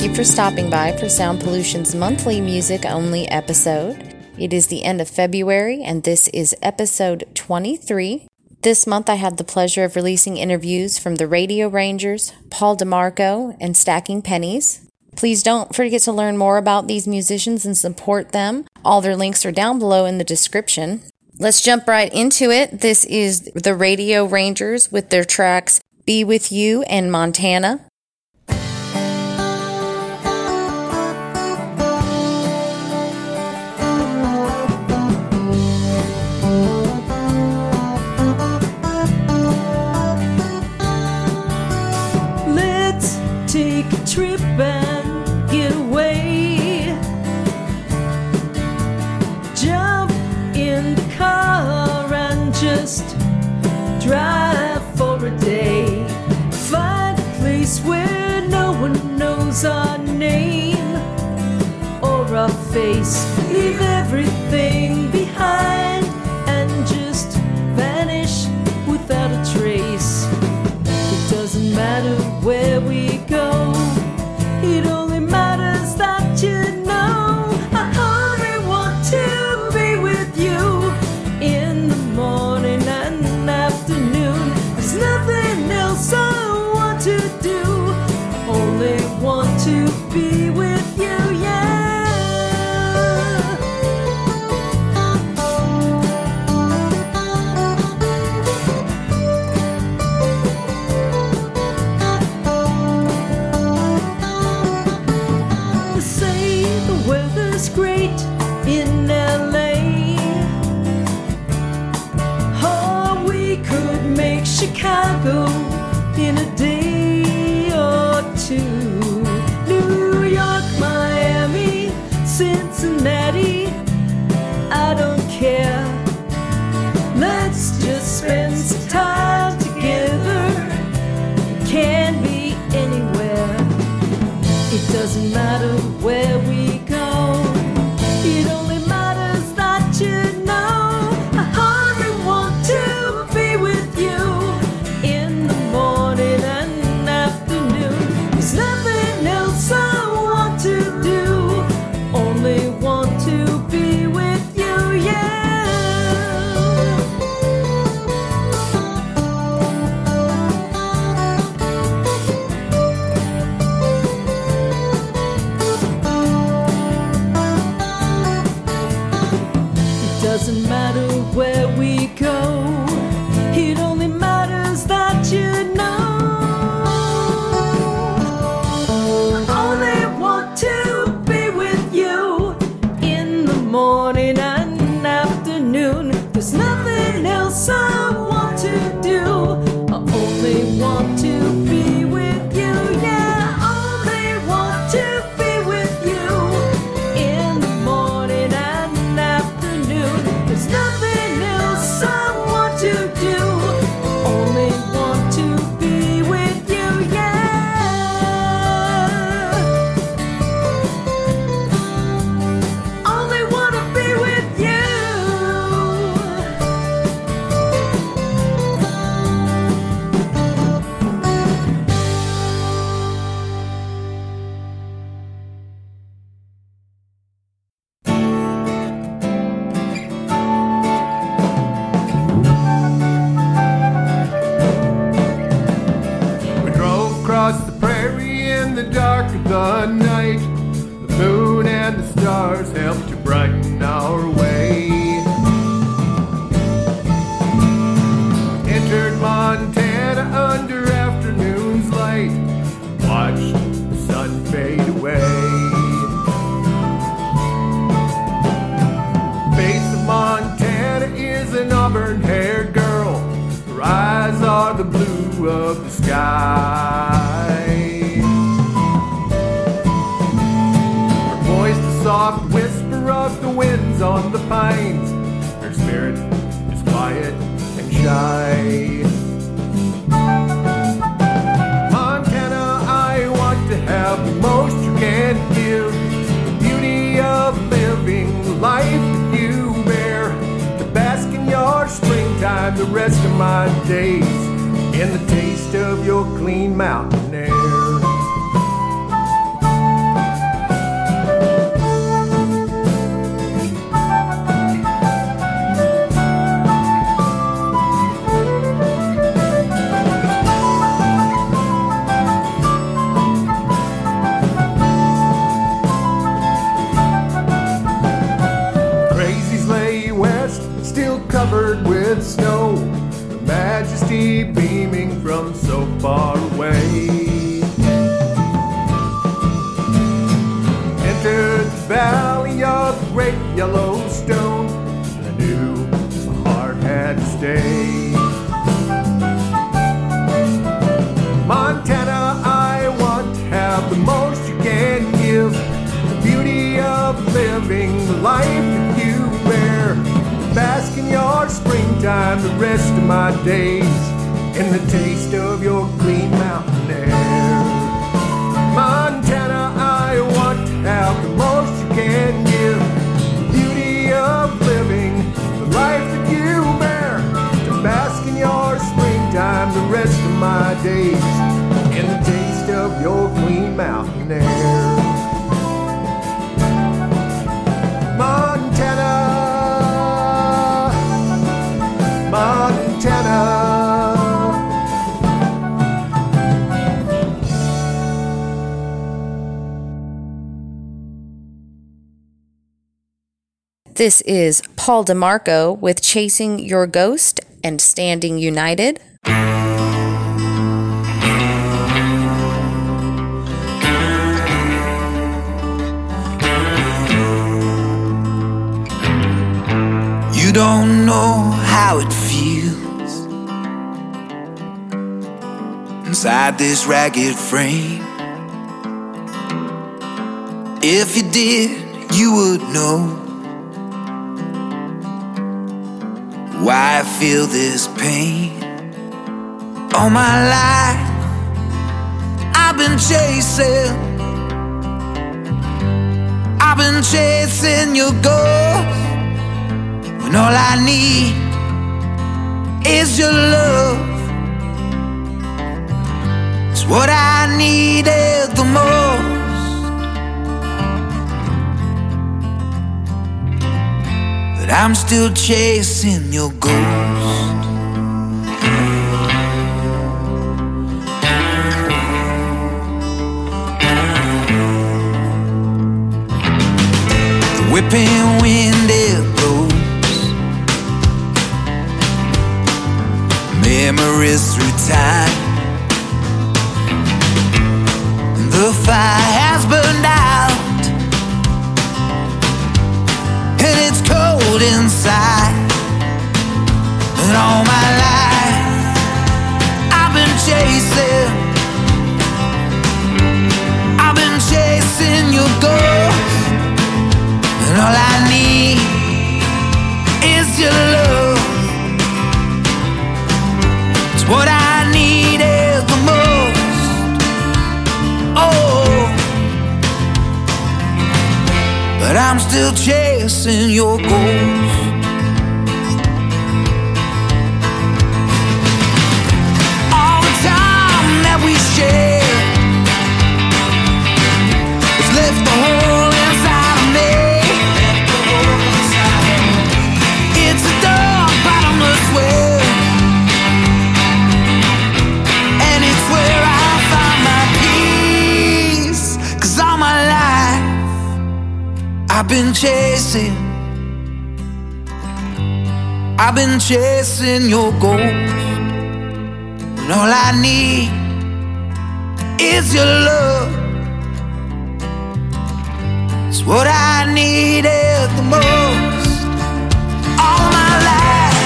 Thank you for stopping by for Sound Pollution's monthly music only episode. It is the end of February, and this is episode 23. This month, I had the pleasure of releasing interviews from the Radio Rangers, Paul DeMarco, and Stacking Pennies. Please don't forget to learn more about these musicians and support them. All their links are down below in the description. Let's jump right into it. This is the Radio Rangers with their tracks Be With You and Montana. Knows our name or our face. Leave everything behind and just vanish without a trace. It doesn't matter where Chicago soft whisper of the winds on the pines. Her spirit is quiet and shy. Montana, I want to have the most you can give. The beauty of living life you bear. To bask in your springtime the rest of my days. In the taste of your clean mountain air. Streaming from so far away. Entered the valley of great Yellowstone, and I knew my heart had to stay. Montana, I want to have the most you can give. The beauty of living life. Bask in your springtime the rest of my days. In the taste of your clean mountain air. Montana, I want to have the most you can give. The beauty of living the life that you bear. To bask in your springtime the rest of my days. In the taste of your clean mountain air. This is Paul DeMarco with Chasing Your Ghost and Standing United. You don't know how it feels inside this ragged frame. If you did, you would know why I feel this pain. All my life, I've been chasing, I've been chasing your ghost. When all I need is your love. It's what I needed the most. But I'm still chasing your ghost. The whipping wind it blows memories through time. The fire has burned out, cold inside. And all my life, I've been chasing, I've been chasing your ghost, and all I need I'm still chasing your ghost. All the time that we share been chasing. I've been chasing your ghost. And all I need is your love. It's what I needed the most. All my life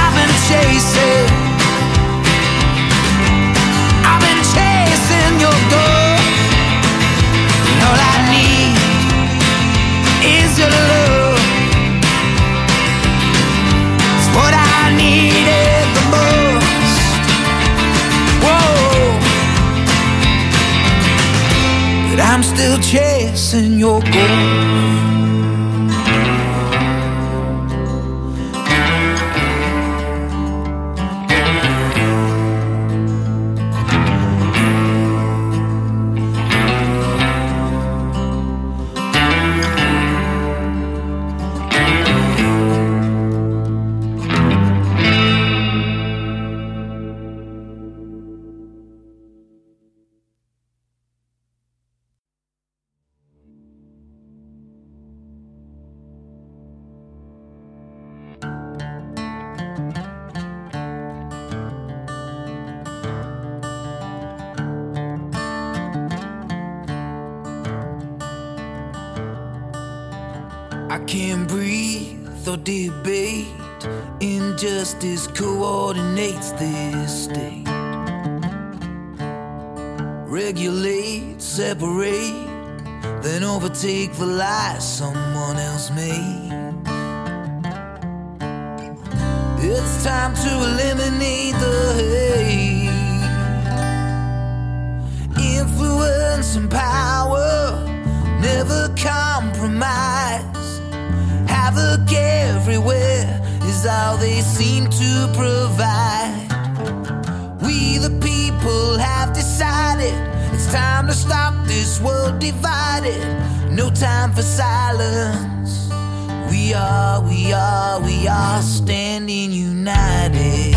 I've been chasing. Chasing your ghost. The lies someone else made. It's time to eliminate the hate. Influence and power never compromise. Havoc everywhere is all they seem to provide. We the people have decided it's time to stop this world divided. No time for silence. We are, we are, we are standing united.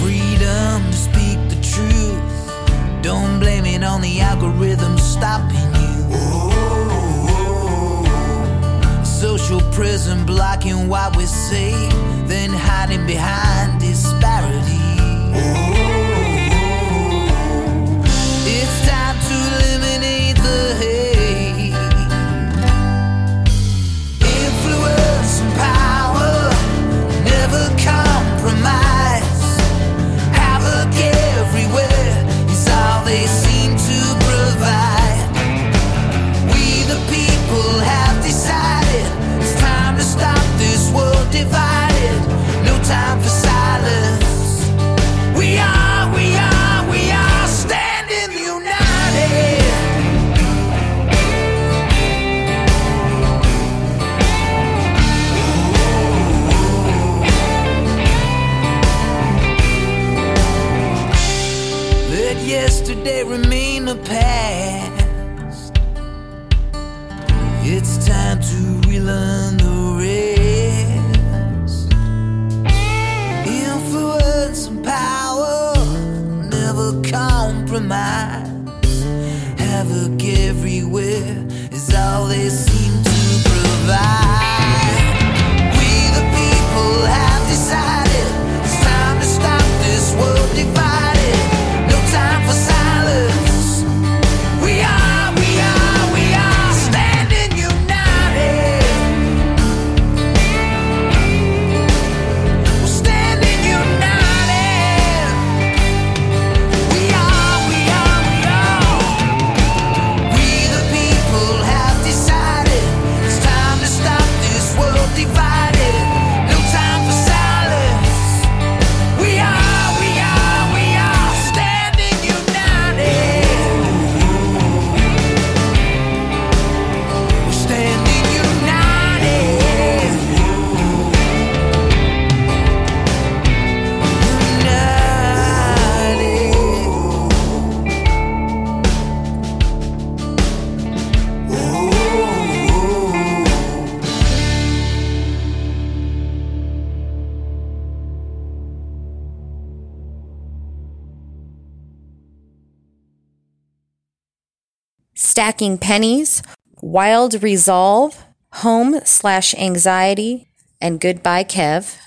Freedom to speak the truth. Don't blame it on the algorithm stopping prison blocking what we say, then hiding behind disparity. Stacking Pennies, Wild Resolve, Home slash Anxiety, and Goodbye Kev.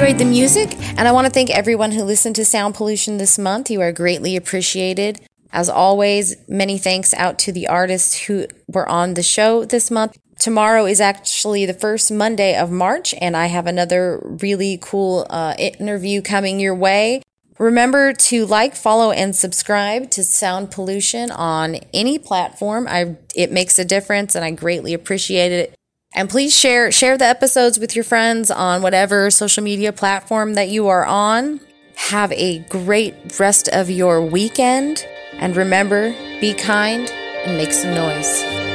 Enjoyed the music, and I want to thank everyone who listened to Sound Pollution this month. You are greatly appreciated. As always, many thanks out to the artists who were on the show this month. Tomorrow is actually the first Monday of March, and I have another really cool uh, interview coming your way. Remember to like, follow, and subscribe to Sound Pollution on any platform. I it makes a difference, and I greatly appreciate it. And please share share the episodes with your friends on whatever social media platform that you are on. Have a great rest of your weekend, and remember, be kind and make some noise.